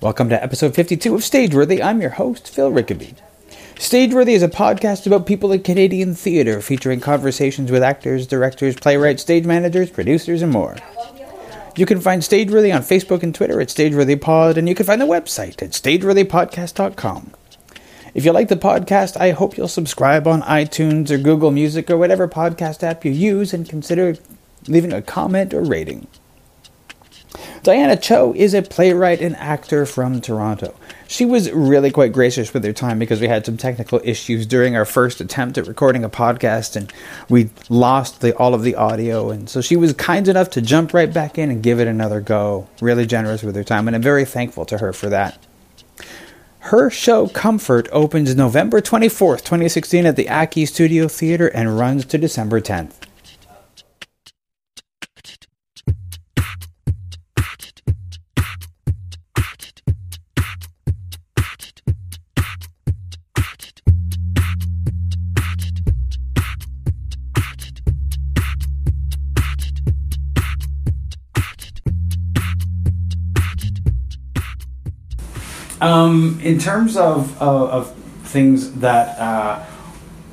Welcome to episode 52 of Stageworthy. I'm your host, Phil Rickaby. Stageworthy is a podcast about people in Canadian theatre, featuring conversations with actors, directors, playwrights, stage managers, producers, and more. You can find Stageworthy on Facebook and Twitter at StageworthyPod, and you can find the website at StageworthyPodcast.com. If you like the podcast, I hope you'll subscribe on iTunes or Google Music or whatever podcast app you use and consider leaving a comment or rating. Diana Cho is a playwright and actor from Toronto. She was really quite gracious with her time because we had some technical issues during our first attempt at recording a podcast and we lost the, all of the audio. And so she was kind enough to jump right back in and give it another go. Really generous with her time, and I'm very thankful to her for that. Her show Comfort opens November 24th, 2016 at the Aki Studio Theater and runs to December 10th. Um, in terms of, of, of things that, uh,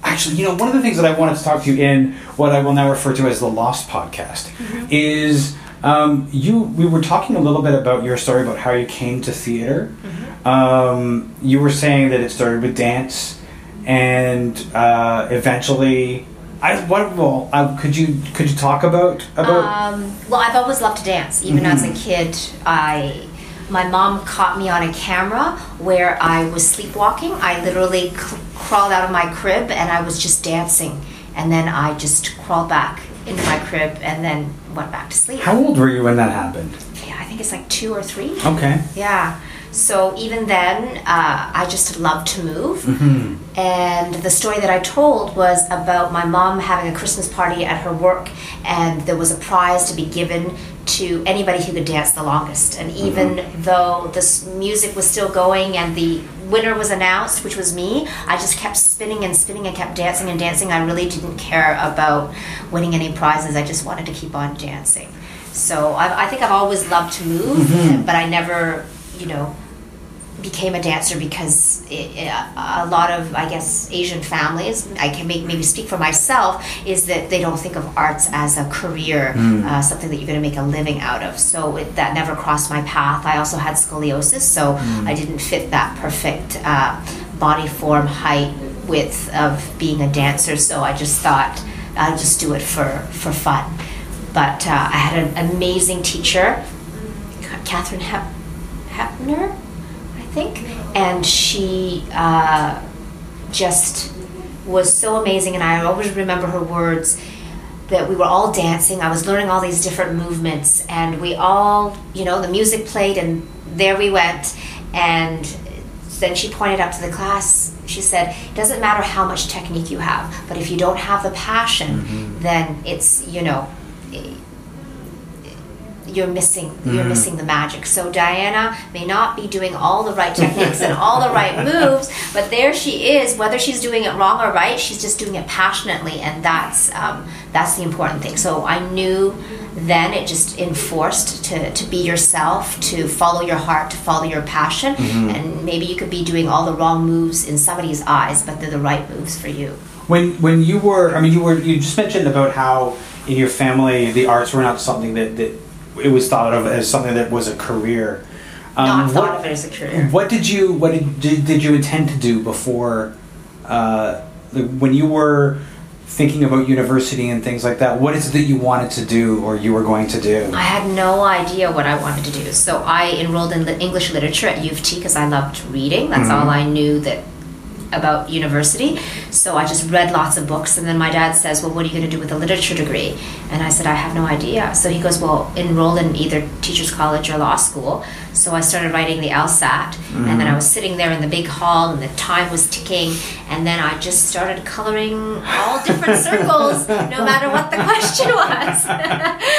actually, you know, one of the things that I wanted to talk to you in what I will now refer to as the Lost podcast Mm-hmm. is um, you. We were talking a little bit about your story about how you came to theater. Mm-hmm. Um, you were saying that it started with dance, and uh, eventually. I what well uh, could you could you talk about about Um, well, I've always loved to dance. Even as Mm-hmm. a kid, I my mom caught me on a camera where I was sleepwalking. I literally c- crawled out of my crib and I was just dancing, and then I just crawled back into my crib and then went back to sleep. how old were you when that happened? Yeah, I think it's like two or three. Okay. Yeah. So even then, uh, I just loved to move. Mm-hmm. And the story that I told was about my mom having a Christmas party at her work, and there was a prize to be given to anybody who could dance the longest. And even though this music was still going and the winner was announced, which was me, I just kept spinning and spinning and kept dancing and dancing. I really didn't care about winning any prizes. I just wanted to keep on dancing. So I, I think I've always loved to move, but I never, you know, became a dancer because it, it, a lot of I guess Asian families I can make, maybe speak for myself is that they don't think of arts as a career uh, something that you're going to make a living out of. So it, that never crossed my path. I also had scoliosis so I didn't fit that perfect uh, body form height width of being a dancer. So I just thought I'll just do it for for fun. But uh, I had an amazing teacher Catherine Hep- Hepner think, and she uh, just was so amazing. And I always remember her words that we were all dancing. I was learning all these different movements, and we all, you know, the music played, and there we went. And then she pointed out to the class. She said, "It doesn't matter how much technique you have, but if you don't have the passion, then it's you know." You're missing you're missing the magic. So Diana may not be doing all the right techniques and all the right moves, but there she is. Whether she's doing it wrong or right, she's just doing it passionately, and that's um, that's the important thing. So I knew then it just enforced to, to be yourself, to follow your heart, to follow your passion, and maybe you could be doing all the wrong moves in somebody's eyes, but they're the right moves for you. When when you were, I mean, you were you just mentioned about how in your family the arts were not something that that it was thought of as something that was a career. Um, Not thought what, of it as a career. What did you what did, did, did you intend to do before uh, the, when you were thinking about university and things like that? What is it that you wanted to do or you were going to do? I had no idea what I wanted to do. So I enrolled in English literature at U of T because I loved reading. That's all I knew that about university. So I just read lots of books, and then my dad says, "Well, what are you going to do with a literature degree?" And I said, "I have no idea." So he goes, "Well, enroll in either teachers college or law school." So I started writing the LSAT, and then I mm-hmm. was sitting there in the big hall, and the time was ticking, and then I just started coloring all different circles, no matter what the question was.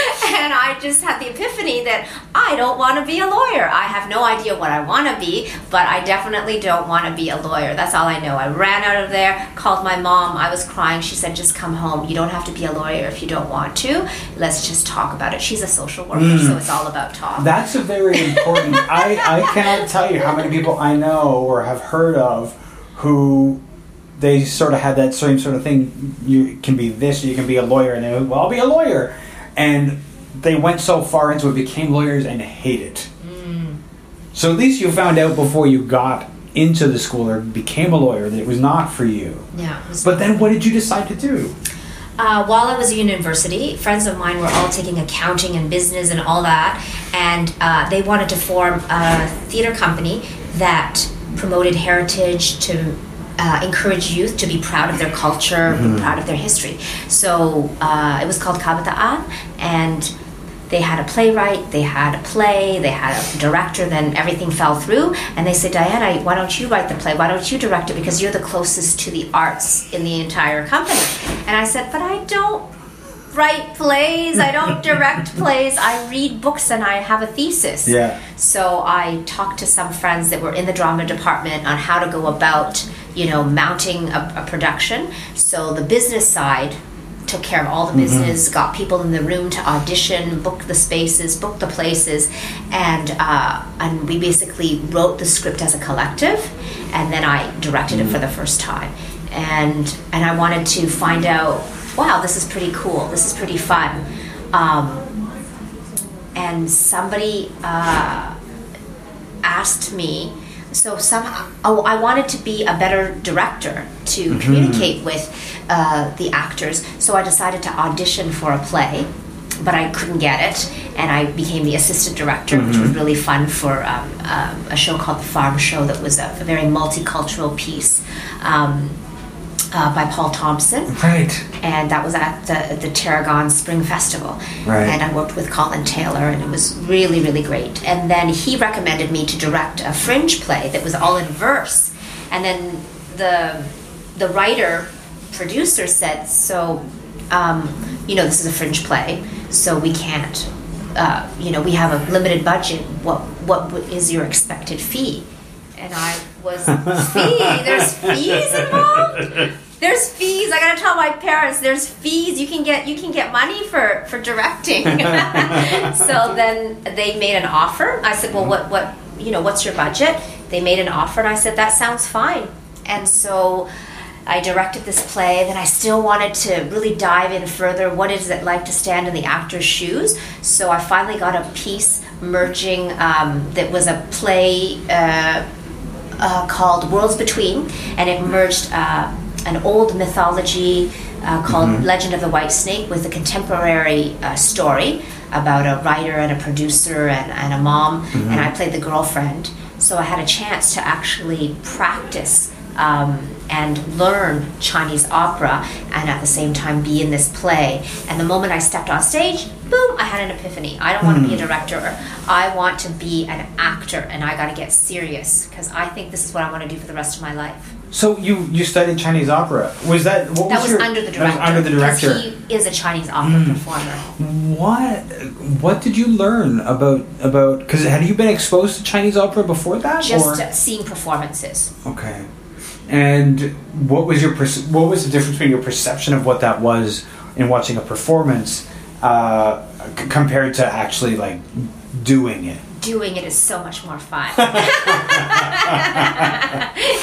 I just had the epiphany that I don't want to be a lawyer. I have no idea what I want to be, but I definitely don't want to be a lawyer. That's all I know. I ran out of there, called my mom. I was crying. She said, "Just come home. You don't have to be a lawyer if you don't want to. Let's just talk about it." She's a social worker, so mm. it's all about talk. That's a very important. I, I cannot tell you how many people I know or have heard of who they sort of had that same sort of thing. You can be this, you can be a lawyer, and they go, well, I'll be a lawyer. And they went so far into it, became lawyers, and hate it. So at least you found out before you got into the school or became a lawyer that it was not for you. yeah. But then what did you decide to do? Uh, while I was at university, friends of mine were all taking accounting and business and all that, and uh, they wanted to form a theater company that promoted heritage to uh, encourage youth to be proud of their culture, be proud of their history. So uh, it was called Kabataan, and they had a playwright, they had a play, they had a director, then everything fell through. And they said, Diana, why don't you write the play? Why don't you direct it? Because you're the closest to the arts in the entire company. And I said, but I don't write plays, I don't direct plays, I read books and I have a thesis. Yeah. So I talked to some friends that were in the drama department on how to go about, you know, mounting a, a production. So the business side took care of all the business, got people in the room to audition, book the spaces, book the places, and uh, and we basically wrote the script as a collective, and then I directed it for the first time, and and I wanted to find out, wow, this is pretty cool, this is pretty fun. Um, and somebody uh, asked me so somehow oh, i wanted to be a better director to communicate with uh, the actors so i decided to audition for a play but i couldn't get it and i became the assistant director which was really fun for um, um, a show called the farm show that was a, a very multicultural piece um, uh, by paul thompson Right. and that was at the, the Tarragon Spring Festival. Right. And I worked with Colin Taylor, and it was really, really great. And then he recommended me to direct a fringe play that was all in verse. And then the the writer producer said, "So, um, you know, this is a fringe play, so we can't." Uh, you know, we have a limited budget. What what is your expected fee? And I was fee. There's fees involved there's fees. I gotta tell my parents there's fees. You can get you can get money for for directing. so then they made an offer. I said, well, what what you know what's your budget? They made an offer, and I said that sounds fine. And so. I directed this play, then I still wanted to really dive in further. What is it like to stand in the actor's shoes? So I finally got a piece merging um, that was a play uh, uh, called Worlds Between, and it merged uh, an old mythology uh, called Legend of the White Snake with a contemporary uh, story about a writer and a producer and, and a mom, and I played the girlfriend. So I had a chance to actually practice um, and learn Chinese opera and at the same time be in this play. And the moment I stepped on stage, boom, I had an epiphany. I don't want to be a director. I want to be an actor and I got to get serious because I think this is what I want to do for the rest of my life. So you you studied Chinese opera. Was that what That was was your under the that was director. under the director. He is a Chinese opera performer. What what did you learn about about because had you been exposed to Chinese opera before that Just or seeing performances. okay and what was your perce- what was the difference between your perception of what that was in watching a performance uh, c- compared to actually like doing it Doing it is so much more fun.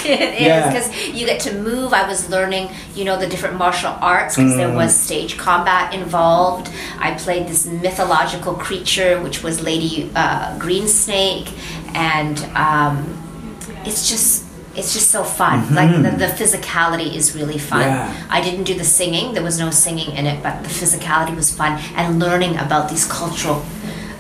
it is Yeah. because you get to move. I was learning, you know, the different martial arts because there was stage combat involved. I played this mythological creature, which was Lady uh, Green Snake, and um, it's just. It's just so fun. Like the, the physicality is really fun. Yeah. I didn't do the singing. There was no singing in it, but the physicality was fun and learning about these cultural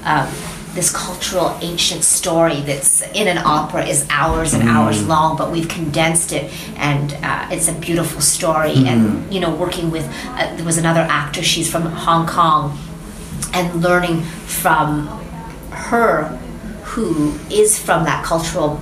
um, this cultural ancient story that's in an opera is hours and hours long, but we've condensed it, and uh, it's a beautiful story. And you know, working with uh, there was another actor. She's from Hong Kong, and learning from her, who is from that cultural,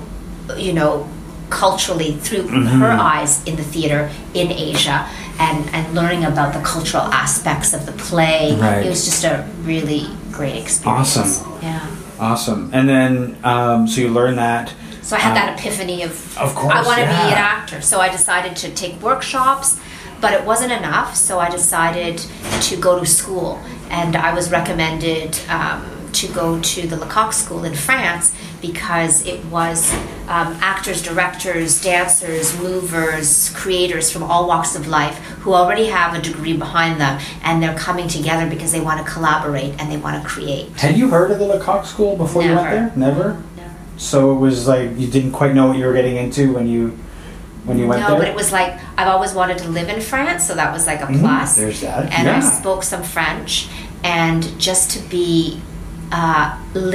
you know, culturally through her eyes in the theater in Asia. And, and learning about the cultural aspects of the play. Right. It was just a really great experience. Awesome. Yeah. awesome and then um, so you learn that So I had Um, that epiphany of, Of course, I want to be an actor. So I decided to take workshops, but it wasn't enough. So I decided to go to school, and I was recommended um, to go to the Lecoq School in France because it was um, actors, directors, dancers, movers, creators from all walks of life who already have a degree behind them, and they're coming together because they want to collaborate and they want to create. Had you heard of the Lecoq School before you went there? Never. No. So it was like you didn't quite know what you were getting into when you when you went there. no, there. but it was like I've always wanted to live in France, so that was like a Mhm, plus. there's that, And I spoke some French, and just to be uh,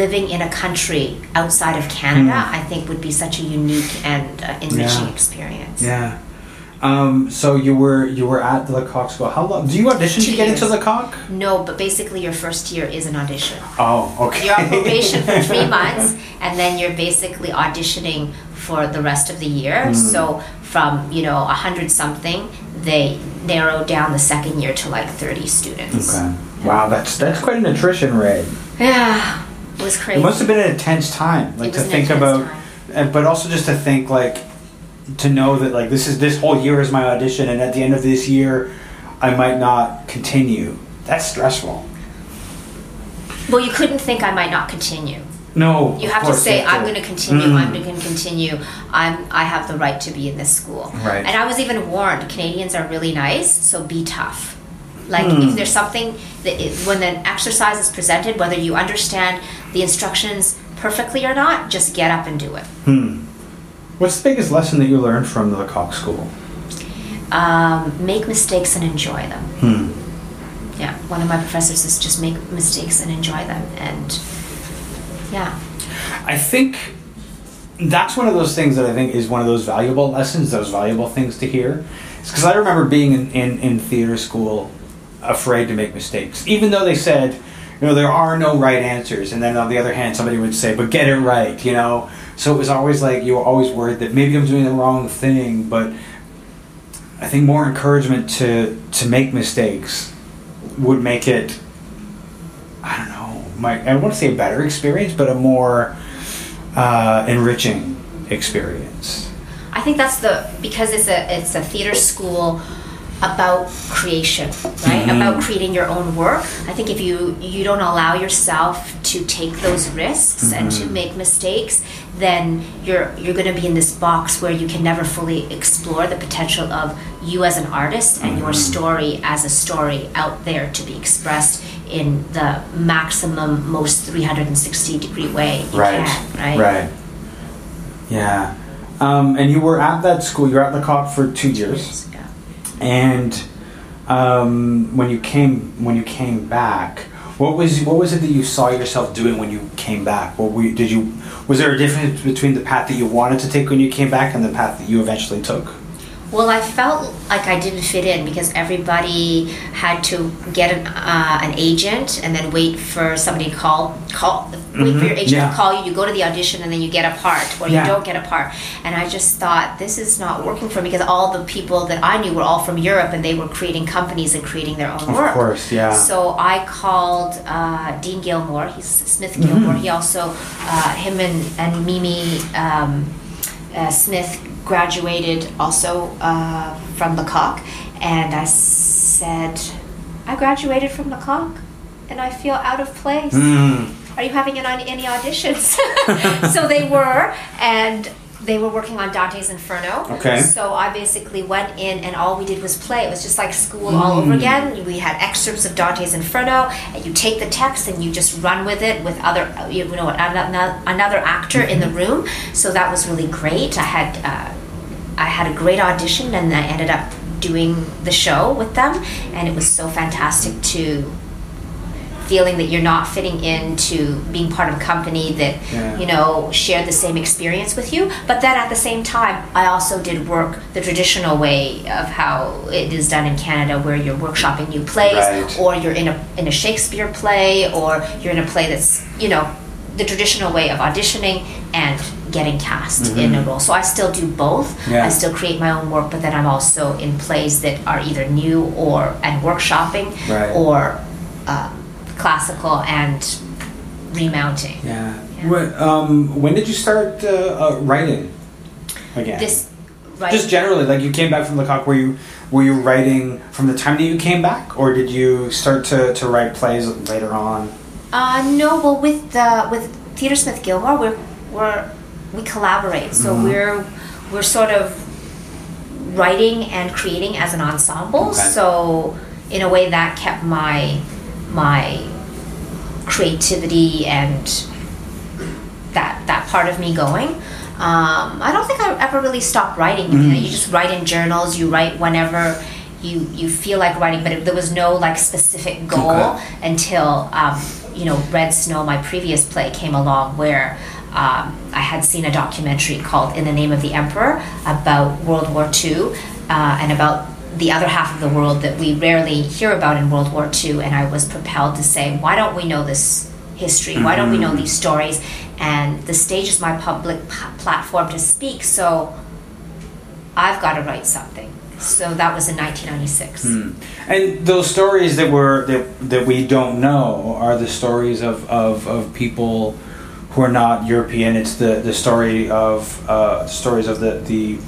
living in a country outside of Canada, Mm. I think would be such a unique and uh, enriching Yeah. experience. Yeah. Um, so you were you were at the Lecoq School. How long? Do you audition Two to get into years. Lecoq? No, but basically your first year is an audition. Oh, okay. You're on probation for three months, and then you're basically auditioning for the rest of the year. Hmm. So from you know a hundred something, they narrowed down the second year to like thirty students. Okay. Wow, that's that's quite an attrition rate. Yeah, it was crazy. It must have been an intense time, like It to was an think intense about, time. and but also just to think like, to know that like this is this whole year is my audition, and at the end of this year, I might not continue. That's stressful. Well, you couldn't think I might not continue. No, You of have to course say, you have "I'm going to continue. Mm. I'm going to continue. I'm. I have the right to be in this school." Right. And I was even warned. Canadians are really nice, so be tough. Like Hmm. if there's something that it, when an exercise is presented, whether you understand the instructions perfectly or not, just get up and do it. Hmm. What's the biggest lesson that you learned from the Lecoq School? Um, make mistakes and enjoy them. Hmm. Yeah, one of my professors is just make mistakes and enjoy them, and yeah, I think that's one of those things that I think is one of those valuable lessons, those valuable things to hear. Because I remember being in, in, in theater school afraid to make mistakes, even though they said, you know, there are no right answers. And then on the other hand, somebody would say, but get it right, you know? So it was always like you were always worried that maybe I'm doing the wrong thing, but I think more encouragement to, to make mistakes would make it, I don't know, my, I want to say a better experience, but a more uh, enriching experience. I think that's the because it's a it's a theater school about creation, right? Mhm. About creating your own work. I think if you you don't allow yourself to take those risks and to Mhm. make mistakes, then you're you're going to be in this box where you can never fully explore the potential of you as an artist and your Mhm. story as a story out there to be expressed in the maximum most 360 degree way you Right. can, right? Right. Yeah. Um, and you were at that school. You were at Lecoq for two years. Yeah. And um, when you came when you came back, what was what was it that you saw yourself doing when you came back? What were you, did you was there a difference between the path that you wanted to take when you came back and the path that you eventually took? Well, I felt like I didn't fit in because everybody had to get an, uh, an agent and then wait for somebody to call call wait for your Mhm, agent yeah. to call you. You go to the audition and then you get a part, or Yeah. you don't get a part. And I just thought this is not working for me because all the people that I knew were all from Europe and they were creating companies and creating their own Of work. course, yeah. So I called uh, Dean Gilmore. He's Smith Mm-hmm. Gilmore. He also uh, him and and Mimi. Um, uh, Smith graduated also uh, from Lecoq, and I said, I graduated from Lecoq, and I feel out of place. Mm. Are you having an, any auditions? so they were, and they were working on Dante's Inferno. Okay. So I basically went in, and all we did was play. It was just like school all over Mm. again. We had excerpts of Dante's Inferno, and you take the text and you just run with it with other, you know, another, another actor in the room. So that was really great. I had, uh, I had a great audition, and I ended up doing the show with them, and it was so fantastic to feeling that you're not fitting into being part of a company that Yeah. you know shared the same experience with you but then at the same time i also did work the traditional way of how it is done in canada where you're workshopping new plays Right. or you're in a in a shakespeare play or you're in a play that's you know the traditional way of auditioning and getting cast in a role so i still do both Mm-hmm. Yeah. i still create my own work but then i'm also in plays that are either new or and workshopping Right. or um, classical and remounting. Yeah. Yeah. When, um, when did you start uh, uh, writing again? This, right? Just generally, like you came back from Lecoq, were you were you writing from the time that you came back, or did you start to, to write plays later on? Uh, no, well, with the with Theatre Smith Gilmore, we're we're we collaborate, so Mhm. we're we're sort of writing and creating as an ensemble. Okay. So in a way, that kept my my creativity and that that part of me going. Um, I don't think I ever really stopped writing. You, know, Mhm. you just write in journals. You write whenever you you feel like writing, but it, there was no like specific goal Okay. until um, you know Red Snow, my previous play, came along where. Um, I had seen a documentary called "In the Name of the Emperor" about World War II uh, and about the other half of the world that we rarely hear about in World War II. And I was propelled to say, why don't we know this history? Why don't we know these stories? And the stage is my public p- platform to speak, so I've got to write something. So that was in 1996. And those stories that were that, that we don't know are the stories of, of, of people who are not European. It's the, the story of uh, stories of the, the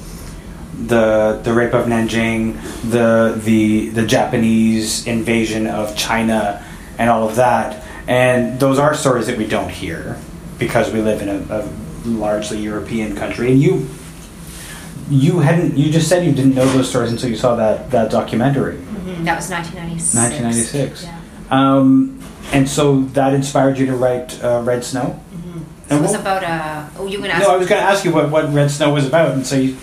the the rape of Nanjing, the the the Japanese invasion of China, and all of that. And those are stories that we don't hear because we live in a, a largely European country. And you you hadn't you just said you didn't know those stories until you saw that that documentary. Mhm, That was 1996. 1996. Yeah. Um, and so that inspired you to write uh, Red Snow. So it was what- about a. Oh, you were going to ask. No, I was going to ask you what, what Red Snow was about, and so you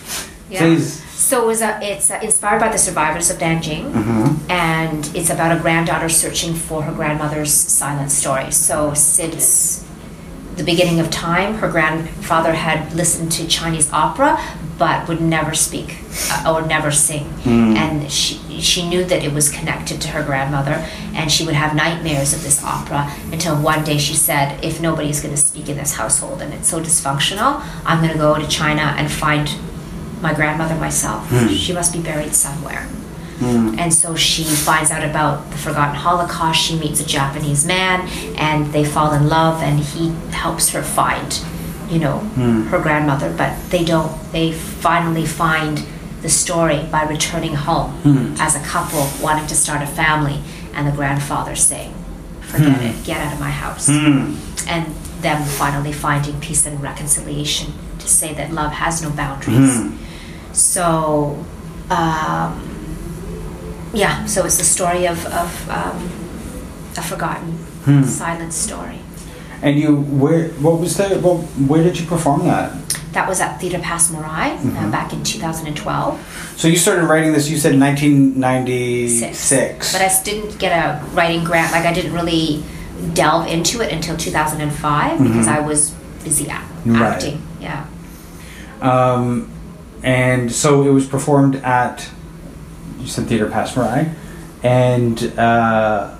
Yeah. please. So it was a, it's uh, inspired by the survivors of Nanjing, Mhm. and it's about a granddaughter searching for her grandmother's silent story. So since the beginning of time, her grandfather had listened to Chinese opera, but would never speak uh, or never sing. And she she knew that it was connected to her grandmother, and she would have nightmares of this opera until one day she said, "If nobody's going to speak in this household and it's so dysfunctional, I'm going to go to China and find." My grandmother myself. Hmm. She must be buried somewhere. Hmm. And so she finds out about the forgotten Holocaust. She meets a Japanese man, and they fall in love, and he helps her find, you know, hmm. her grandmother. But they don't. They finally find the story by returning home as a couple wanting to start a family, and the grandfather saying, "Forget it. Get out of my house." Hmm. and them finally finding peace and reconciliation to say that love has no boundaries. So, um, yeah, so it's the story of, of um, a forgotten, Hmm. silent story. And you, where? What was the? Well, where did you perform that? That was at Theatre Passe Muraille Mm-hmm. uh, back in 2012. So you started writing this. You said 1996. But I didn't get a writing grant. Like I didn't really delve into it until 2005 because I was busy act- Mm-hmm. Right. acting. Yeah. Um, and so it was performed at you said Theatre Passe Muraille, and uh,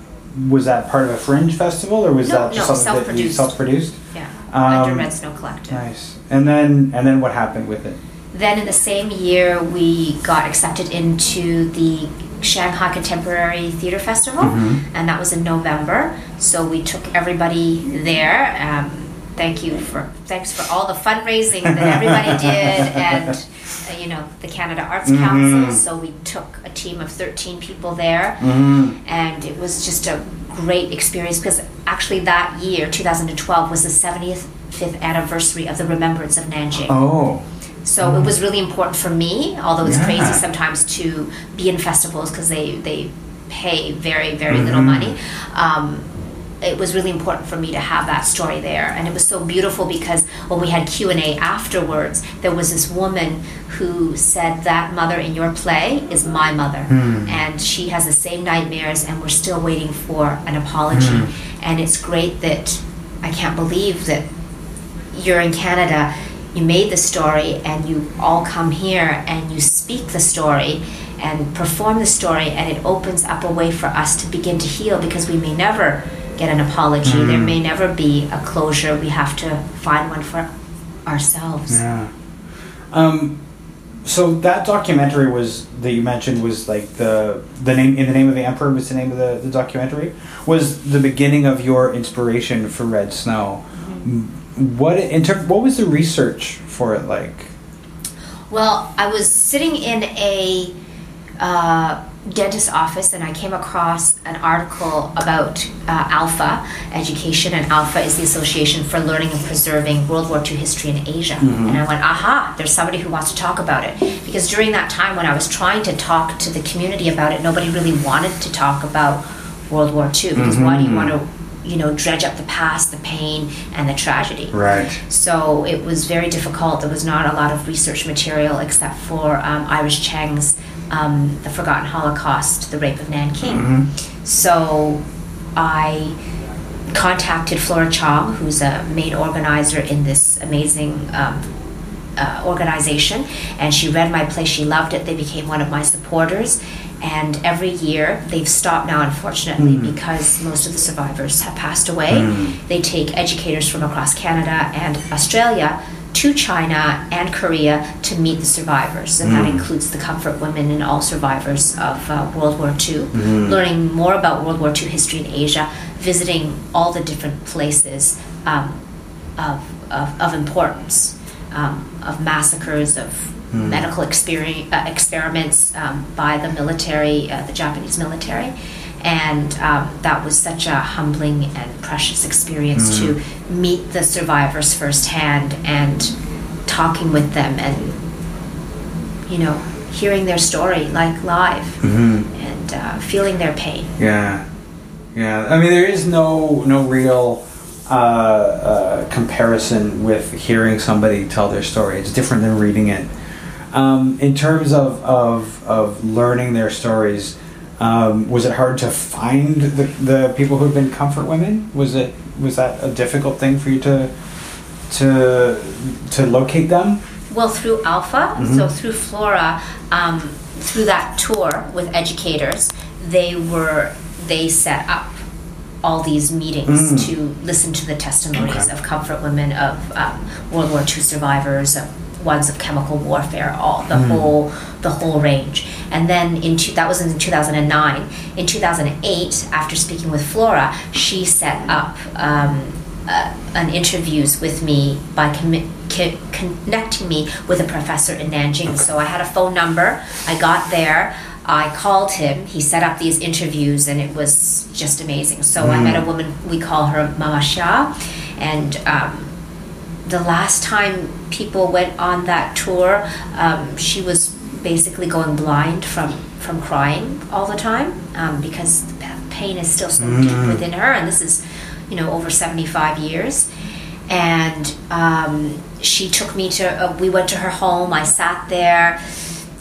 was that part of a fringe festival or was No, that just no, something that you self-produced. Yeah. Um, Under Red Snow Collective. Nice. And then and then what happened with it? Then in the same year, we got accepted into the Shanghai Contemporary Theater Festival, Mhm. and that was in November. So we took everybody there. Um, thank you for thanks for all the fundraising that everybody did, and uh, you know the Canada Arts Mhm. Council. So we took a team of thirteen people there, Mm-hmm. and it was just a great experience because actually that year, 2012, was the 75th anniversary of the Remembrance of Nanjing. Oh. So it was really important for me, although it's Yeah. crazy sometimes to be in festivals because they, they pay very, very little Mhm. money. Um, it was really important for me to have that story there. And it was so beautiful because when we had q&a afterwards there was this woman who said that mother in your play is my mother. Hmm. And she has the same nightmares and we're still waiting for an apology. Hmm. And it's great that i can't believe that you're in Canada, you made the story, and you all come here and you speak the story and perform the story, and it opens up a way for us to begin to heal because we may never get an apology. There may never be a closure. We have to find one for ourselves. Yeah. Um, so that documentary was that you mentioned was like the the name in the name of the emperor was the name of the, the documentary was the beginning of your inspiration for Red Snow. M- what in term, what was the research for it like? Well, I was sitting in a uh, dentist office and I came across an article about uh, Alpha education, and Alpha is the Association for Learning and Preserving World War II History in Asia. And I went, aha, there's somebody who wants to talk about it. Because during that time when I was trying to talk to the community about it, nobody really wanted to talk about World War II. Because why do you want to, you know, dredge up the past, the pain, and the tragedy? Right. So it was very difficult. There was not a lot of research material except for um, Iris Chang's um, The Forgotten Holocaust, The Rape of Nanking. So I contacted Flora Chong, who's a main organizer in this amazing um, uh, organization, and she read my play. She loved it. They became one of my supporters. And every year, they've stopped now, unfortunately, because most of the survivors have passed away. They take educators from across Canada and Australia to China and Korea to meet the survivors, and that includes the comfort women and all survivors of uh, World War II, learning more about World War II history in Asia, visiting all the different places um, of, of, of importance, um, of massacres, of medical experience, uh, experiments um, by the military, uh, the Japanese military. And um, that was such a humbling and precious experience to meet the survivors firsthand and talking with them and, you know, hearing their story like live and uh, feeling their pain. Yeah, yeah. I mean, there is no no real uh, uh, comparison with hearing somebody tell their story. It's different than reading it. Um, in terms of, of of learning their stories, um, was it hard to find the, the people who have been comfort women? Was it was that a difficult thing for you to to to locate them? Well, through Alpha, so through Flora, um, through that tour with educators, they were they set up all these meetings to listen to the testimonies Okay. of comfort women, of um, World War II survivors, of ones of chemical warfare, all the whole the whole range. And then in two, that was in 2009. In 2008, after speaking with Flora, she set up. Um, uh, an interviews with me by commi- co- connecting me with a professor in Nanjing. So I had a phone number. I got there. I called him. He set up these interviews, and it was just amazing. So I met a woman. We call her Mama Shah, and um, the last time people went on that tour, um, she was basically going blind from from crying all the time um, because the pain is still so deep within her, and this is, you know, over seventy five years. And um, she took me to. Uh, we went to her home. I sat there.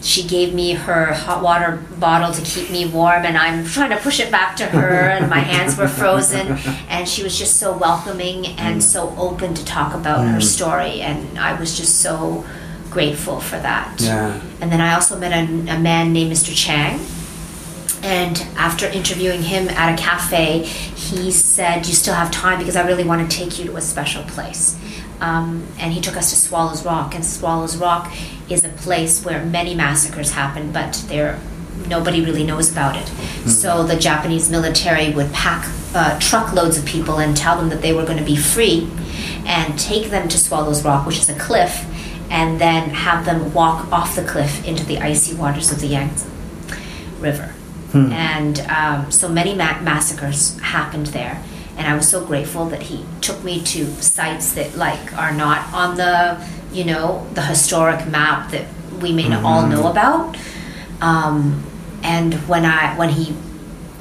She gave me her hot water bottle to keep me warm, and I'm trying to push it back to her, and my hands were frozen. And she was just so welcoming and so open to talk about her story, and I was just so grateful for that. Yeah. And then I also met a, a man named Mr. Chang. And after interviewing him at a cafe, he said, You still have time because I really want to take you to a special place. Um, and he took us to Swallows Rock. And Swallows Rock is a place where many massacres happen, but there nobody really knows about it. So the Japanese military would pack uh, truckloads of people and tell them that they were going to be free and take them to Swallows Rock, which is a cliff, and then have them walk off the cliff into the icy waters of the Yangtze River. And um, so many ma- massacres happened there. And I was so grateful that he took me to sites that like are not on the, you know, the historic map that we may not all know about. Um, and when I when he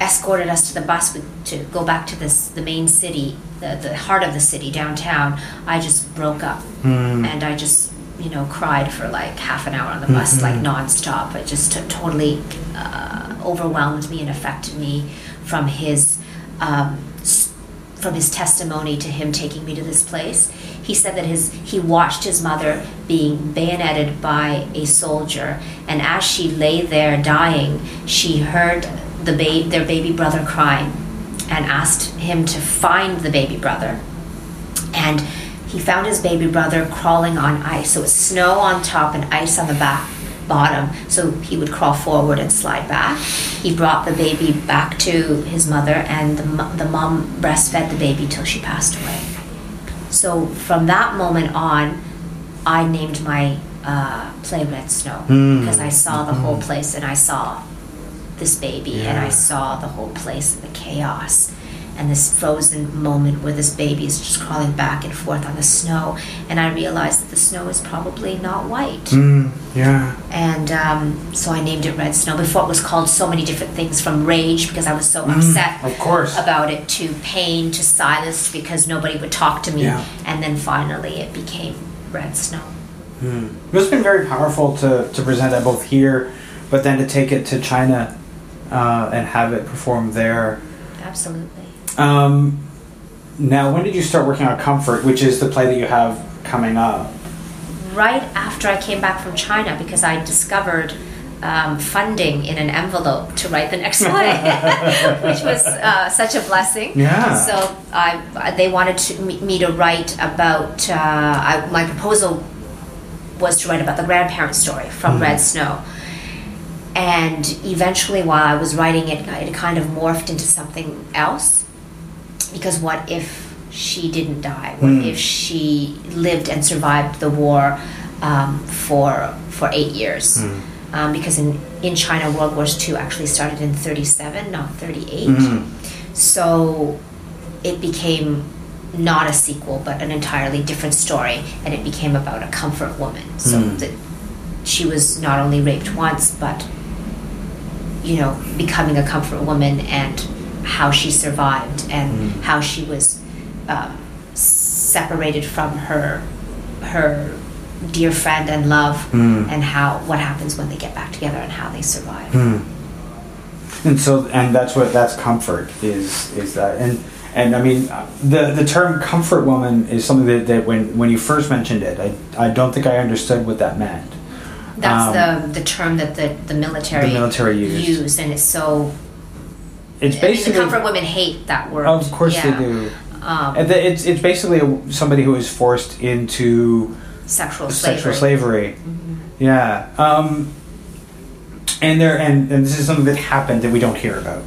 escorted us to the bus with, to go back to this the main city, the, the heart of the city downtown, I just broke up and I just you know cried for like half an hour on the bus, like nonstop. It just t- totally uh, overwhelmed me and affected me from his. Um, from his testimony to him taking me to this place, he said that his he watched his mother being bayoneted by a soldier, and as she lay there dying, she heard the ba- their baby brother crying, and asked him to find the baby brother. And he found his baby brother crawling on ice. So it's snow on top and ice on the back bottom. So he would crawl forward and slide back. He brought the baby back to his mother, and the, the mom breastfed the baby till she passed away. So from that moment on, I named my uh, play Red Snow Mm. because I saw the whole place and I saw this baby and I saw the whole place and the chaos and this frozen moment where this baby is just crawling back and forth on the snow and I realized that the snow is probably not white. Mm, yeah. And um, so I named it Red Snow. Before it was called so many different things from rage because I was so upset Mm, of course. about it to pain to silence because nobody would talk to me. Yeah. And then finally it became Red Snow. It's been very powerful to, to present that both here, but then to take it to China uh, and have it performed there. Absolutely. Um, now, when did you start working on Comfort, which is the play that you have coming up? Right after I came back from China because I discovered um, funding in an envelope to write the next play, which was uh, such a blessing. Yeah. So I, they wanted to, me, to write about, uh, I, my proposal was to write about the grandparent story from Red Snow. And eventually, while I was writing it, it kind of morphed into something else. Because what if she didn't die? What Mm. if she lived and survived the war um, for for eight years? Um, because in, in China, World War II actually started in 37, not 38. Mhm. So it became not a sequel, but an entirely different story, and it became about a comfort woman. So Mm. that she was not only raped once, but you know, becoming a comfort woman and how she survived and Mm. how she was um, separated from her her dear friend and love, Mm. and how what happens when they get back together and how they survive. Hmm. And so, and that's what that's comfort is is that and and I mean uh, the the term comfort woman is something that, that when when you first mentioned it, I I don't think I understood what that meant. That's Um, the the term that the, the military The military used. use, and it's so. It's I mean, basically the comfort women hate that word. of course yeah. they do. Um, And the, it's it's basically somebody who is forced into sexual slavery. sexual slavery. Mm-hmm. Yeah. Um, and there and, and this is something that happened that we don't hear about.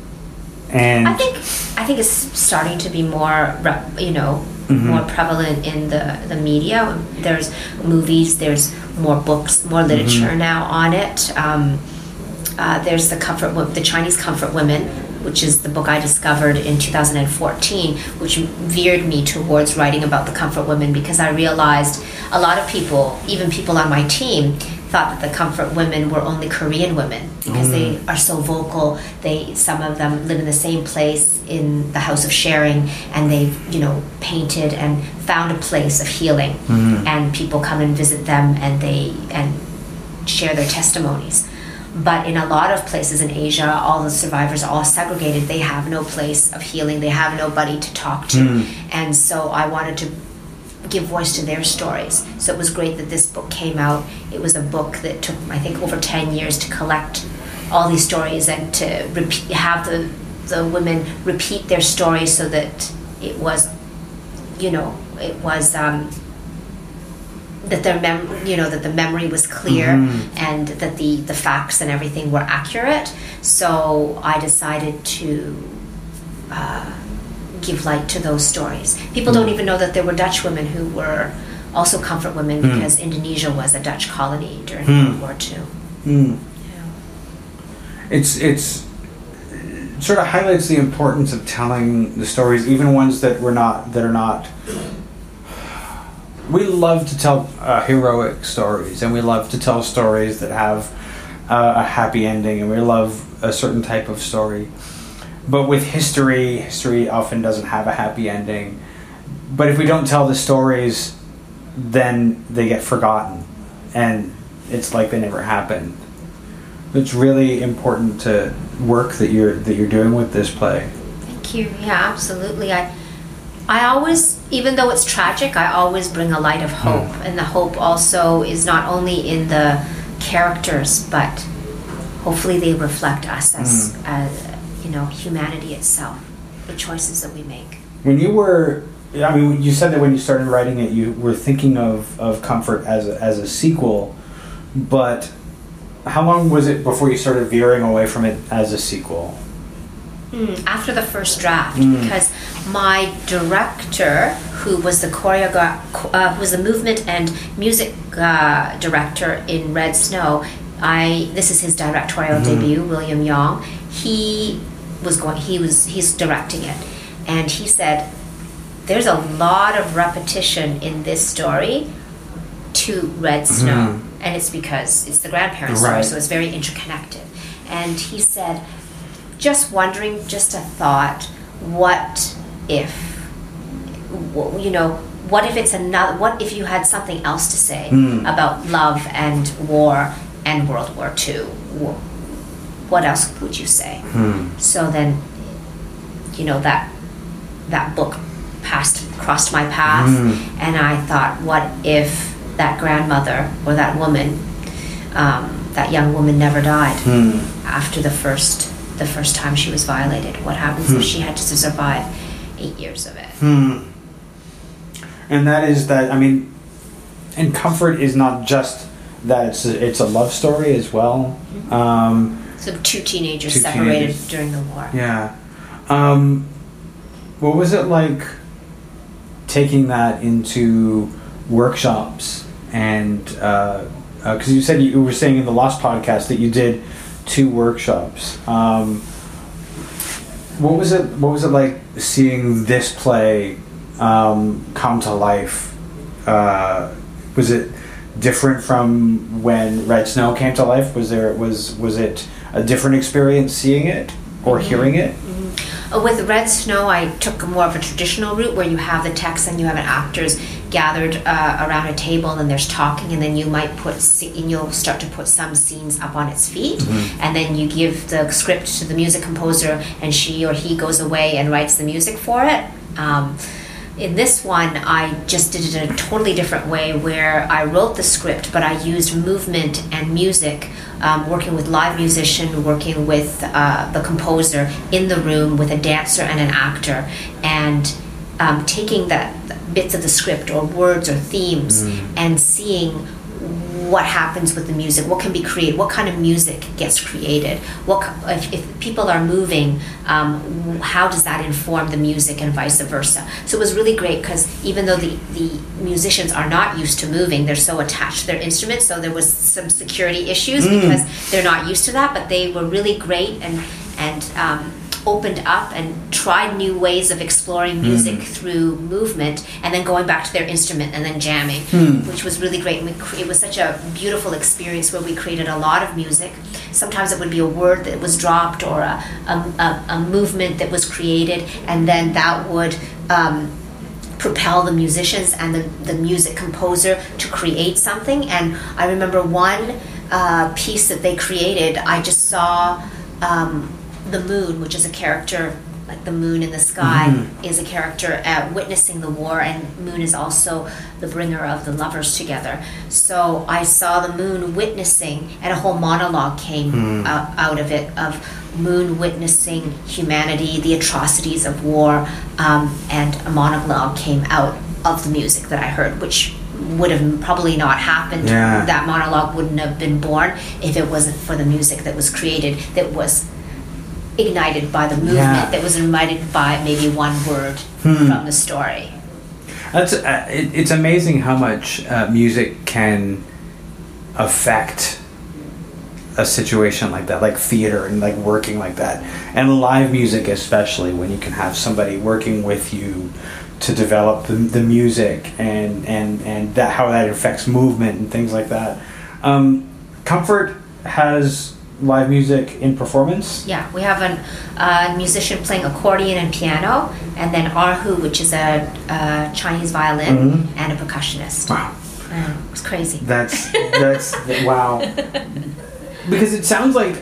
And I think I think it's starting to be more, you know, Mhm. more prevalent in the the media. There's movies, there's more books, more literature Mm-hmm. now on it. Um, uh, there's the comfort, the Chinese Comfort Women, which is the book I discovered in 2014, which veered me towards writing about the comfort women because I realized a lot of people, even people on my team, thought that the comfort women were only Korean women because they mm. are so vocal. They some of them live in the same place in the house of sharing, and they've you know painted and found a place of healing, mm-hmm. and people come and visit them, and they and share their testimonies. But in a lot of places in Asia, all the survivors are all segregated. They have no place of healing. They have nobody to talk to. And so I wanted to give voice to their stories. So it was great that this book came out. It was a book that took, I think, over 10 years to collect all these stories and to repeat, have the, the women repeat their stories so that it was, you know, it was. Um, that their mem- you know that the memory was clear and that the the facts and everything were accurate. So i decided to uh, give light to those stories. People don't even know that there were dutch women who were also comfort women because indonesia was a dutch colony during world war ii Hmm. it's it's it sort of highlights the importance of telling the stories, even ones that were not that are not. We love to tell uh, heroic stories, and we love to tell stories that have uh, a happy ending, and we love a certain type of story. But with history, history often doesn't have a happy ending. But if we don't tell the stories, then they get forgotten, and it's like they never happened. It's really important to work that you're that you're doing with this play. Thank you. Yeah, absolutely. I I always even though it's tragic, I always bring a light of hope. Hmm. And the hope also is not only in the characters, but hopefully they reflect us as, hmm. as you know, humanity itself, the choices that we make. When you were, I mean, you said that when you started writing it, you were thinking of, of Comfort as a, as a sequel, but how long was it before you started veering away from it as a sequel? Mm, after the first draft, because my director, who was the choreograph, uh, was the movement and music uh, director in Red Snow, I this is his directorial debut, William Yong. He was going. He was he's directing it, and he said, "There's a lot of repetition in this story to Red Snow, and it's because it's the grandparent story, so it's very interconnected." And he said, "Just wondering, just a thought. What if, you know?" What if it's another? What if you had something else to say hmm. about love and war and World War II? What else would you say? Hmm. So then, you know that that book passed crossed my path, hmm. and I thought, what if that grandmother or that woman, um, that young woman, never died after the first the first time she was violated? What happens if she had to survive eight years of it? Hmm. and that is that I mean, and comfort is not just that it's a, it's a love story as well. Um, So two teenagers Two separated teenagers. during the war. yeah. Um, what was it like taking that into workshops and because you said you were saying in the last podcast that you did two workshops. Um, what was it? What was it like seeing this play um, come to life? Uh, was it different from when Red Snow came to life? Was there was was it a different experience seeing it or hearing it? Uh, With Red Snow, I took more of a traditional route where you have the text and you have an actors gathered uh, around a table and there's talking, and then you might put and you'll start to put some scenes up on its feet, and then you give the script to the music composer, and she or he goes away and writes the music for it. Um, in this one, I just did it in a totally different way where I wrote the script, but I used movement and music, um, working with live musician, working with uh, the composer in the room with a dancer and an actor, and um, taking that bits of the script or words or themes and seeing what happens with the music what can be created what kind of music gets created what if, if people are moving um, how does that inform the music and vice versa. So it was really great because even though the, the musicians are not used to moving they're so attached to their instruments so there was some security issues because they're not used to that but they were really great and and um, opened up and tried new ways of exploring music through movement and then going back to their instrument and then jamming, which was really great. And we, cre- it was such a beautiful experience where we created a lot of music. Sometimes it would be a word that was dropped or a, a, a, a movement that was created, and then that would. Um, propel the musicians and the, the music composer to create something. And I remember one uh, piece that they created, I just saw um, the moon, which is a character, like the moon in the sky, is a character uh, witnessing the war, and moon is also the bringer of the lovers together. So I saw the moon witnessing, and a whole monologue came out, out of it of moon witnessing humanity, the atrocities of war, um, and a monologue came out of the music that I heard, which would have probably not happened. Yeah. That monologue wouldn't have been born if it wasn't for the music that was created, that was ignited by the movement, Yeah. that was ignited by maybe one word from the story. That's uh, it, it's amazing how much uh, music can affect a situation like that, like theater and like working like that, and live music especially when you can have somebody working with you to develop the, the music and and and that how that affects movement and things like that. Um, Comfort has live music in performance. Yeah, we have an, a musician playing accordion and piano, and then erhu, which is a, a Chinese violin, and a percussionist. Wow. Uh, it was crazy. That's that's wow. Because it sounds like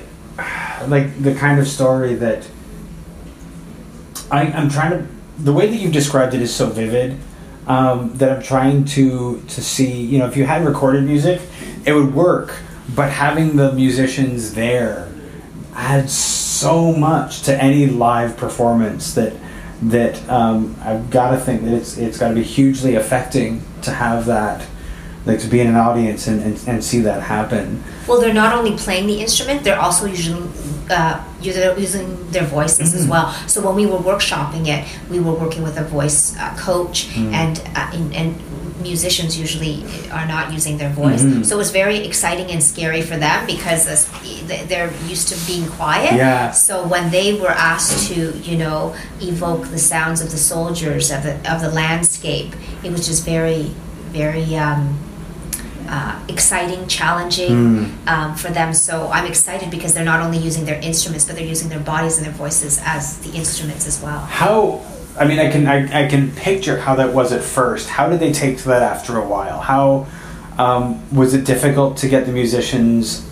like the kind of story that I, I'm trying to. The way that you've described it is so vivid um, that I'm trying to to see. You know, if you had recorded music, it would work. But having the musicians there adds so much to any live performance that that um, I've got to think that it's it's got to be hugely affecting to have that like to be in an audience and, and, and see that happen. Well, they're not only playing the instrument; they're also usually uh, using, their voices as well. So when we were workshopping it, we were working with a voice uh, coach, and, uh, and and musicians usually are not using their voice. So it was very exciting and scary for them because they're used to being quiet. Yeah. So when they were asked to, you know, evoke the sounds of the soldiers of the of the landscape, it was just very, very. Um, uh, exciting, challenging um, for them. So I'm excited because they're not only using their instruments, but they're using their bodies and their voices as the instruments as well. How? I mean, I can I, I can picture how that was at first. How did they take to that after a while? How um, was it difficult to get the musicians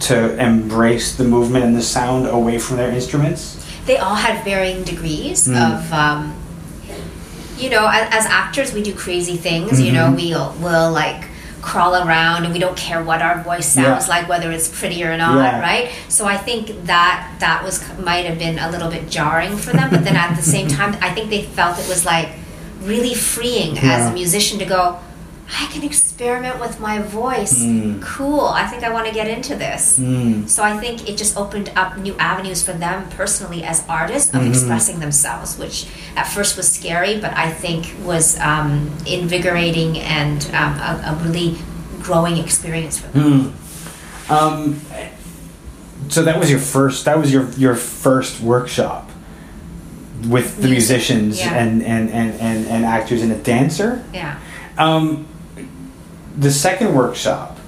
to embrace the movement and the sound away from their instruments? They all had varying degrees of. Um, you know, as, as actors, we do crazy things. You know, we'll we'll like crawl around and we don't care what our voice sounds Yeah. like, whether it's pretty or not, Yeah. right? So I think that that was might have been a little bit jarring for them, but then at the same time, I think they felt it was like really freeing as a musician to go. I can experiment with my voice. Mm. Cool. I think I want to get into this. Mm. So I think it just opened up new avenues for them personally as artists of Mm-hmm. expressing themselves, which at first was scary, but I think was um, invigorating and um, a, a really growing experience for them. Hmm. Um, so that was your first. That was your your first workshop with the Music, musicians yeah. and, and, and, and, and actors and a dancer. Yeah. Um, the second workshop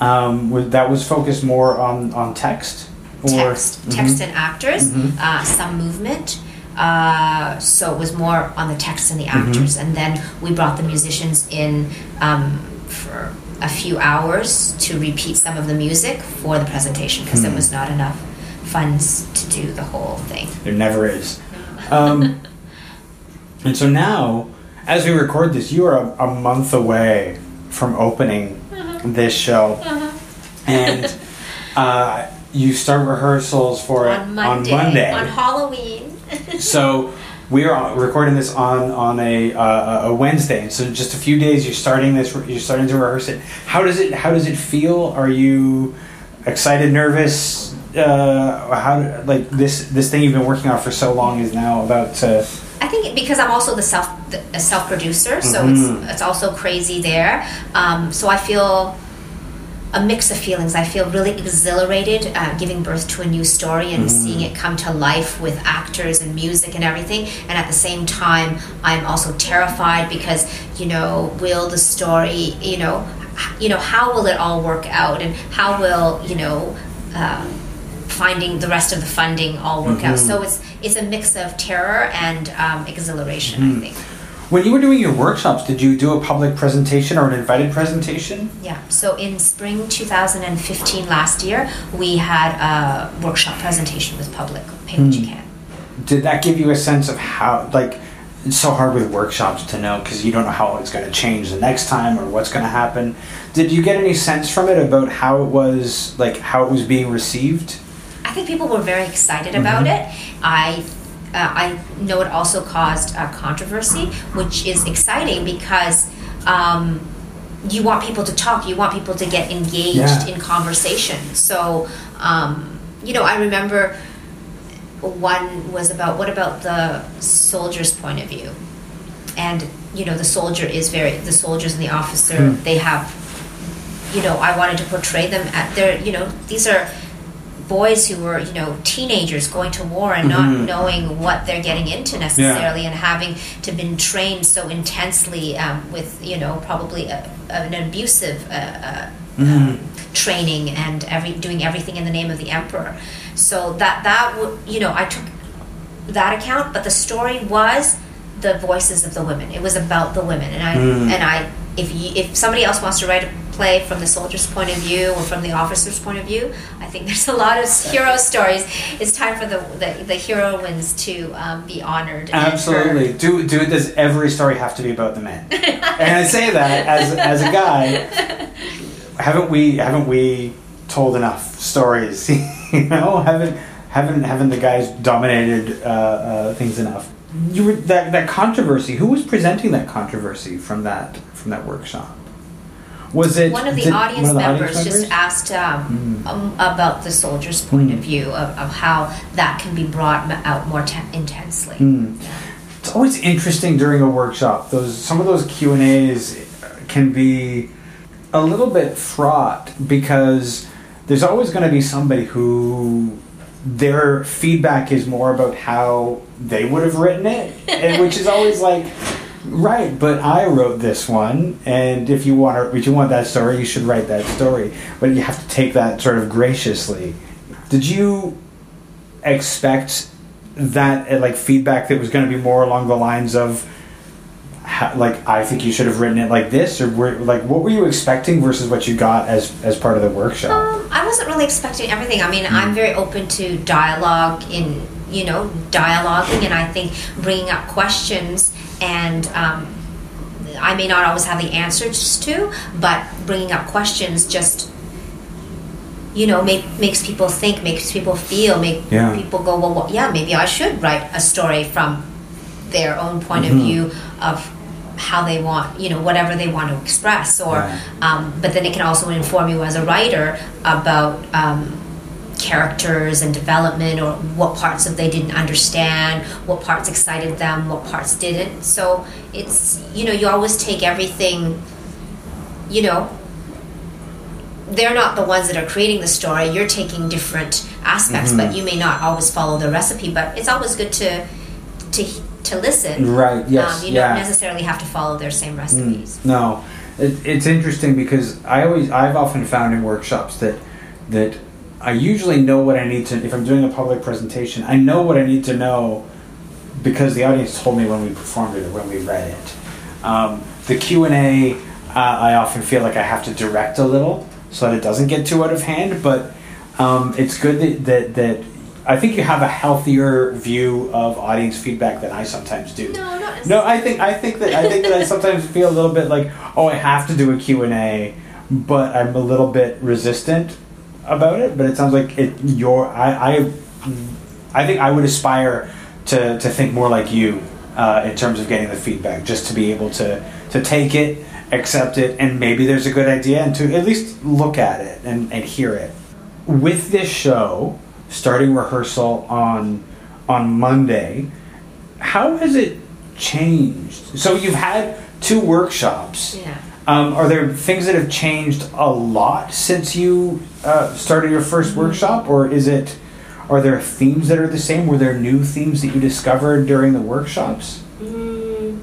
um, was, that was focused more on, on text. Or, Text, text Mhm. and actors, Mhm. uh, some movement. Uh, so it was more on the text and the Mm-hmm. actors, and then we brought the musicians in um, for a few hours to repeat some of the music for the presentation because there was not enough funds to do the whole thing. There never is. Um, and so now, as we record this, you are a, a month away from opening this show, and uh, you start rehearsals for it on Monday, on Monday. on Halloween. so we are recording this on on a uh, a Wednesday, and so just a few days. You're starting this. You're starting to rehearse it. How does it How does it feel? Are you excited, nervous? Uh, how like this this thing you've been working on for so long is now about to. I think because I'm also the self the, a self producer, so Mhm. it's it's also crazy there. Um, so I feel a mix of feelings. I feel really exhilarated uh, giving birth to a new story and seeing it come to life with actors and music and everything. And at the same time, I'm also terrified because you know, will the story, you know, you know, how will it all work out, and how will you know. Um, finding the rest of the funding all work out so mm-hmm. it's it's a mix of terror and um, exhilaration i mm-hmm. think When you were doing your workshops, did you do a public presentation or an invited presentation? Yeah. So in spring 2015, last year, we had a workshop presentation with public. Pay what you can. Did that give you a sense of how like? It's so hard with workshops to know because you don't know how it's going to change the next time or what's going to happen. Did you get any sense from it about how it was like how it was being received? Think people were very excited about it. I. Uh, I know it also caused uh, controversy, which is exciting because um, you want people to talk, you want people to get engaged Yeah. in conversation. So, um, you know, I remember one was about what about the soldier's point of view? And, you know, the soldier is very, the soldiers and the officer, Hmm. they have, you know, I wanted to portray them at their, you know, these are boys who were, you know, teenagers going to war and not knowing what they're getting into necessarily and having to been trained so intensely um, with, you know, probably a, an abusive uh, uh, Mhm. training and every doing everything in the name of the emperor. So that that you know I took that account, but the story was the voices of the women. It was about the women, and I Mm. and I if you, if somebody else wants to write a play from the soldier's point of view or from the officer's point of view, I think there's a lot of hero stories. It's time for the the, the heroines to um, be honored. Absolutely. Do do does every story have to be about the men? and I say that as as a guy. Haven't we haven't we told enough stories? you know, haven't haven't haven't the guys dominated uh, uh, things enough? You were that that controversy. Who was presenting that controversy from that from that workshop? Was it one of the did- audience of the members audience just members? Hmm. asked um, um, about the soldier's point of view of, of how that can be brought out more te- intensely. Hmm. It's always interesting during a workshop. Those some of those Q and A's can be a little bit fraught because there's always going to be somebody who their feedback is more about how they would have written it, and which is always like. Right, but I wrote this one, and if you want, if you want that story, you should write that story. But you have to take that sort of graciously. Did you expect that uh, like feedback that was going to be more along the lines of like I think you should have written it like this or were, like what were you expecting versus what you got as as part of the workshop Um, I wasn't really expecting everything. I mean, Hmm. I'm very open to dialogue in, you know, dialoguing, and I think bringing up questions and um, I may not always have the answers to, but bringing up questions just, you know, make, makes people think, makes people feel, make Yeah. people go, well, well, yeah, maybe I should write a story from their own point Mm-hmm. of view of how they want, you know, whatever they want to express, or Right. um, but then it can also inform you as a writer about um, characters and development or what parts of they didn't understand what parts excited them what parts didn't. So it's you know you always take everything you know they're not the ones that are creating the story. You're taking different aspects but you may not always follow the recipe but it's always good to to to listen. Right yes um, you yeah. don't necessarily have to follow their same recipes. no. It, it's interesting because I always I've often found in workshops that that I usually know what I need to if I'm doing a public presentation I know what I need to know because the audience told me when we performed it or when we read it. Um, the Q&A uh, I often feel like I have to direct a little so that it doesn't get too out of hand but um, it's good that, that that I think you have a healthier view of audience feedback than I sometimes do. No not no, I think I think that I think that I sometimes feel a little bit like, oh, I have to do a Q and A, but I'm a little bit resistant about it. But it sounds like it. Your I I, I think I would aspire to to think more like you uh, in terms of getting the feedback, just to be able to to take it, accept it, and maybe there's a good idea, and to at least look at it and, and hear it. With this show starting rehearsal on on Monday, how has it changed? So you've had two workshops. yeah Um, are there things that have changed a lot since you uh, started your 1st workshop, or is it? Are there themes that are the same? Were there new themes that you discovered during the workshops? Mm,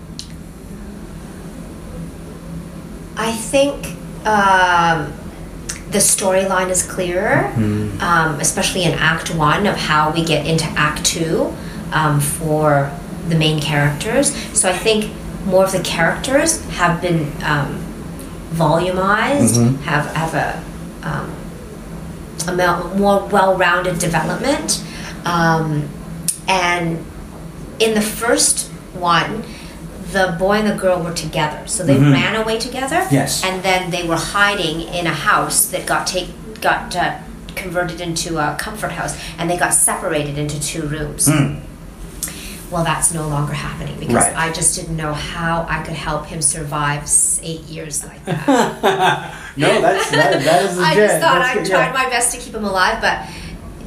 I think um, the storyline is clearer, um, especially in Act One, of how we get into Act Two um, for the main characters. So I think more of the characters have been um, volumized, have have a um, a more well-rounded development, um, and in the first one, the boy and the girl were together, so they ran away together. Yes. and then they were hiding in a house that got take got uh, converted into a comfort house, and they got separated into two rooms. Well, that's no longer happening because Right. I just didn't know how I could help him survive eight years like that. No, that's that, that is I just thought That's I good, tried yeah. my best to keep him alive, but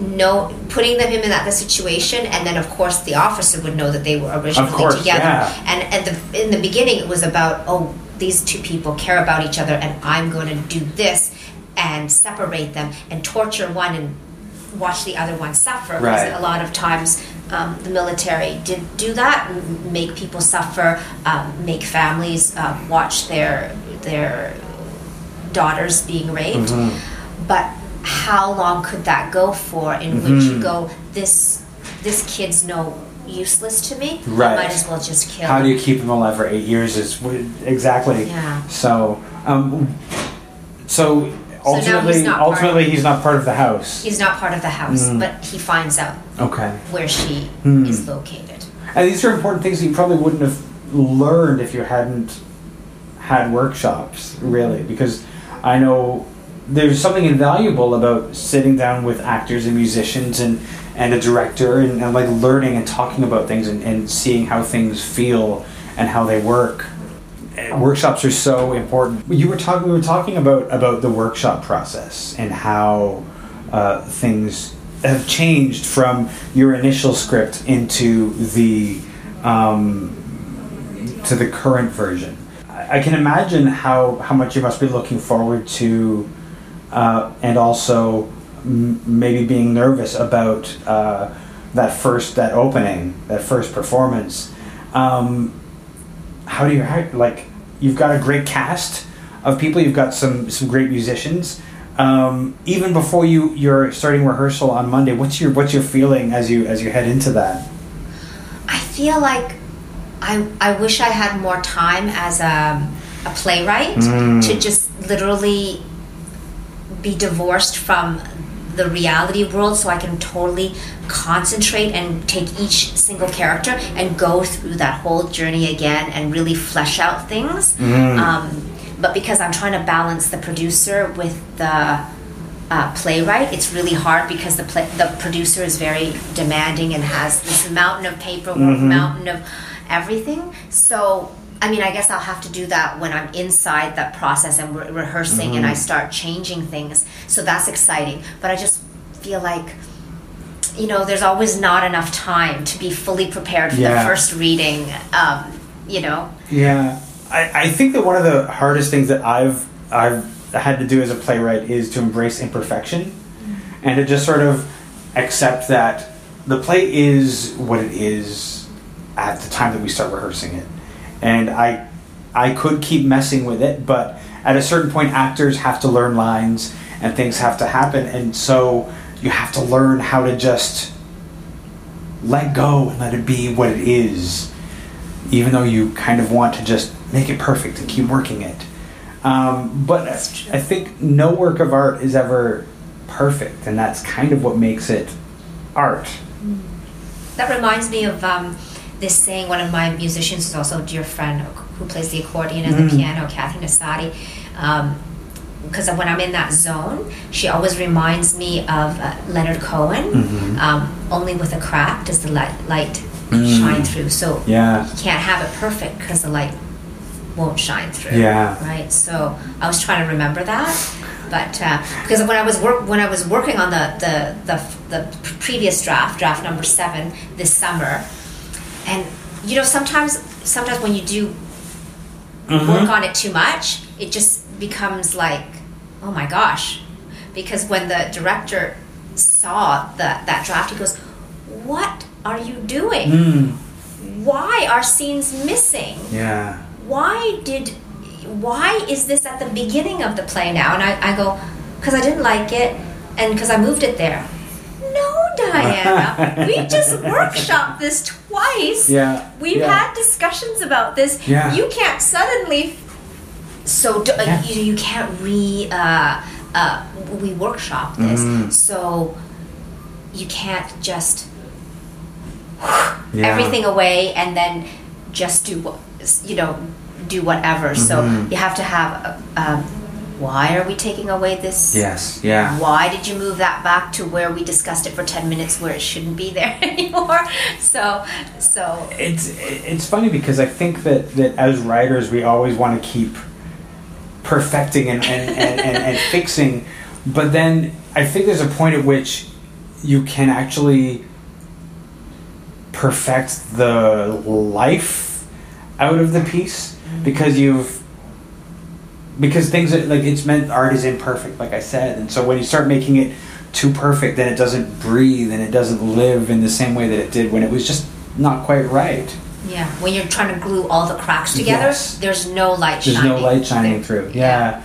no, putting them him in that the situation, and then of course the officer would know that they were originally course, together. yeah. And at the in the beginning, it was about oh these two people care about each other, and I'm going to do this and separate them and torture one and watch the other one suffer. Right. Because a lot of times um, the military did do that, make people suffer, um, make families um, watch their their daughters being raped. Mm-hmm. But how long could that go for? In which you go, this this kid's no useless to me. I Right. might as well just kill. How do you keep him alive for eight years? Is exactly. Yeah. So, um, so So now ultimately, he's not part ultimately, of- he's not part of the house. He's not part of the house, Mm. but he finds out Okay. where she Hmm. is located. And these are important things that you probably wouldn't have learned if you hadn't had workshops, really, because I know there's something invaluable about sitting down with actors and musicians and, and a director and, and like learning and talking about things and, and seeing how things feel and how they work. Workshops are so important. You were talking. We were talking about about the workshop process and how uh, things have changed from your initial script into the um, to the current version. I I can imagine how how much you must be looking forward to, uh, and also m- maybe being nervous about uh, that first that opening, that first performance. Um, how do you like? You've got a great cast of people. You've got some some great musicians. Um, even before you you're starting rehearsal on Monday, what's your what's your feeling as you as you head into that? I feel like I, I wish I had more time as a, a playwright Mm. to just literally be divorced from the reality world so I can totally concentrate and take each single character and go through that whole journey again and really flesh out things. Mm. Um, but because I'm trying to balance the producer with the uh, playwright, it's really hard because the play, the producer is very demanding and has this mountain of paperwork, Mm-hmm. mountain of everything. So, I mean, I guess I'll have to do that when I'm inside that process and re- rehearsing and I Mm-hmm. start changing things. So that's exciting. But I just feel like, you know, there's always not enough time to be fully prepared for Yeah. the first reading. Um, you know, Yeah, I, I think that one of the hardest things that I've I've had to do as a playwright is to embrace imperfection, and to just sort of accept that the play is what it is at the time that we start rehearsing it, and I I could keep messing with it, but at a certain point, actors have to learn lines and things have to happen, and so you have to learn how to just let go and let it be what it is even though you kind of want to just make it perfect and keep working it. Um, but I think no work of art is ever perfect, and that's kind of what makes it art. That reminds me of um, this saying. One of my musicians, who's also a dear friend, who plays the accordion and Mm. the piano, Kathy Nasati. Because when I'm in that zone, she always reminds me of uh, Leonard Cohen. Mm-hmm. Um, only with a crack does the light, light Mm. shine through. So Yeah. you can't have it perfect because the light won't shine through. Yeah. Right. So I was trying to remember that, but uh, because when I was work when I was working on the the the, the previous draft, draft number seven, this summer, and you know sometimes sometimes when you do work on it too much, it just becomes like, oh my gosh, because when the director saw the, that draft, he goes, "What are you doing? Mm. Why are scenes missing? Yeah. Why did? Why is this at the beginning of the play now?" And I, I go, "Because I didn't like it, and because I moved it there." Diana, we just workshopped this twice. Yeah. We've yeah. had discussions about this. Yeah. You can't suddenly. So do, Yeah. you, you can't re. Uh, uh, we workshop this, Mhm. so you can't just Yeah. everything away and then just do what you know do whatever. So Mhm. you have to have. A, um, why are we taking away this? Yes. Yeah. Why did you move that back to where we discussed it for ten minutes, where it shouldn't be there anymore? So, so It's it's funny because I think that that as writers we always want to keep perfecting and and, and, and, and fixing, but then I think there's a point at which you can actually perfect the life out of the piece mm-hmm. because you've because things are, like it's meant art is imperfect like i said and so when you start making it too perfect then it doesn't breathe and it doesn't live in the same way that it did when it was just not quite right Yeah, when you're trying to glue all the cracks together, Yes. there's no light shining. there's no light shining through yeah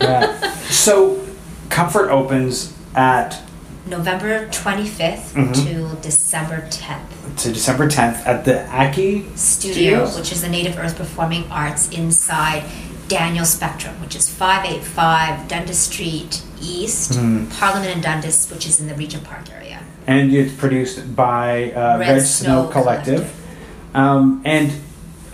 yeah so comfort opens at November 25th Mhm. to December 10th. to december 10th at the aki Studio, Studios? which is the Native Earth Performing Arts inside Daniel Spectrum, which is 585 Dundas Street East, Mhm. Parliament and Dundas, which is in the Regent Park area. and it's produced by uh, Red red, Snow snow, collective, Um, and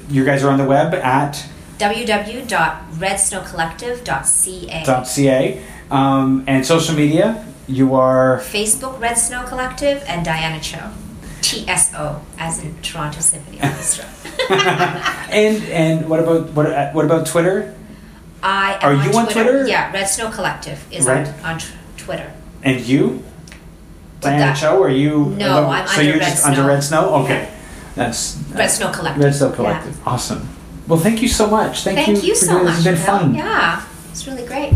you guys are on the web at www.redsnowcollective.ca. .ca um, and social media you are Facebook Red Snow Collective and Diana Cho. TSO, as in Toronto Symphony Orchestra. and and what about what uh, what about Twitter? I am Are on you on Twitter? Yeah, Red Snow Collective is Right. on, on Twitter. And you, Diana Tso? Are you? No, I'm so under you're Red just under Red Snow. Okay, that's Red Snow Collective. Red Snow Yeah. Collective. Awesome. Well, thank you so much. Thank, Thank, you, for so much. It's been fun. Yeah, it's really great.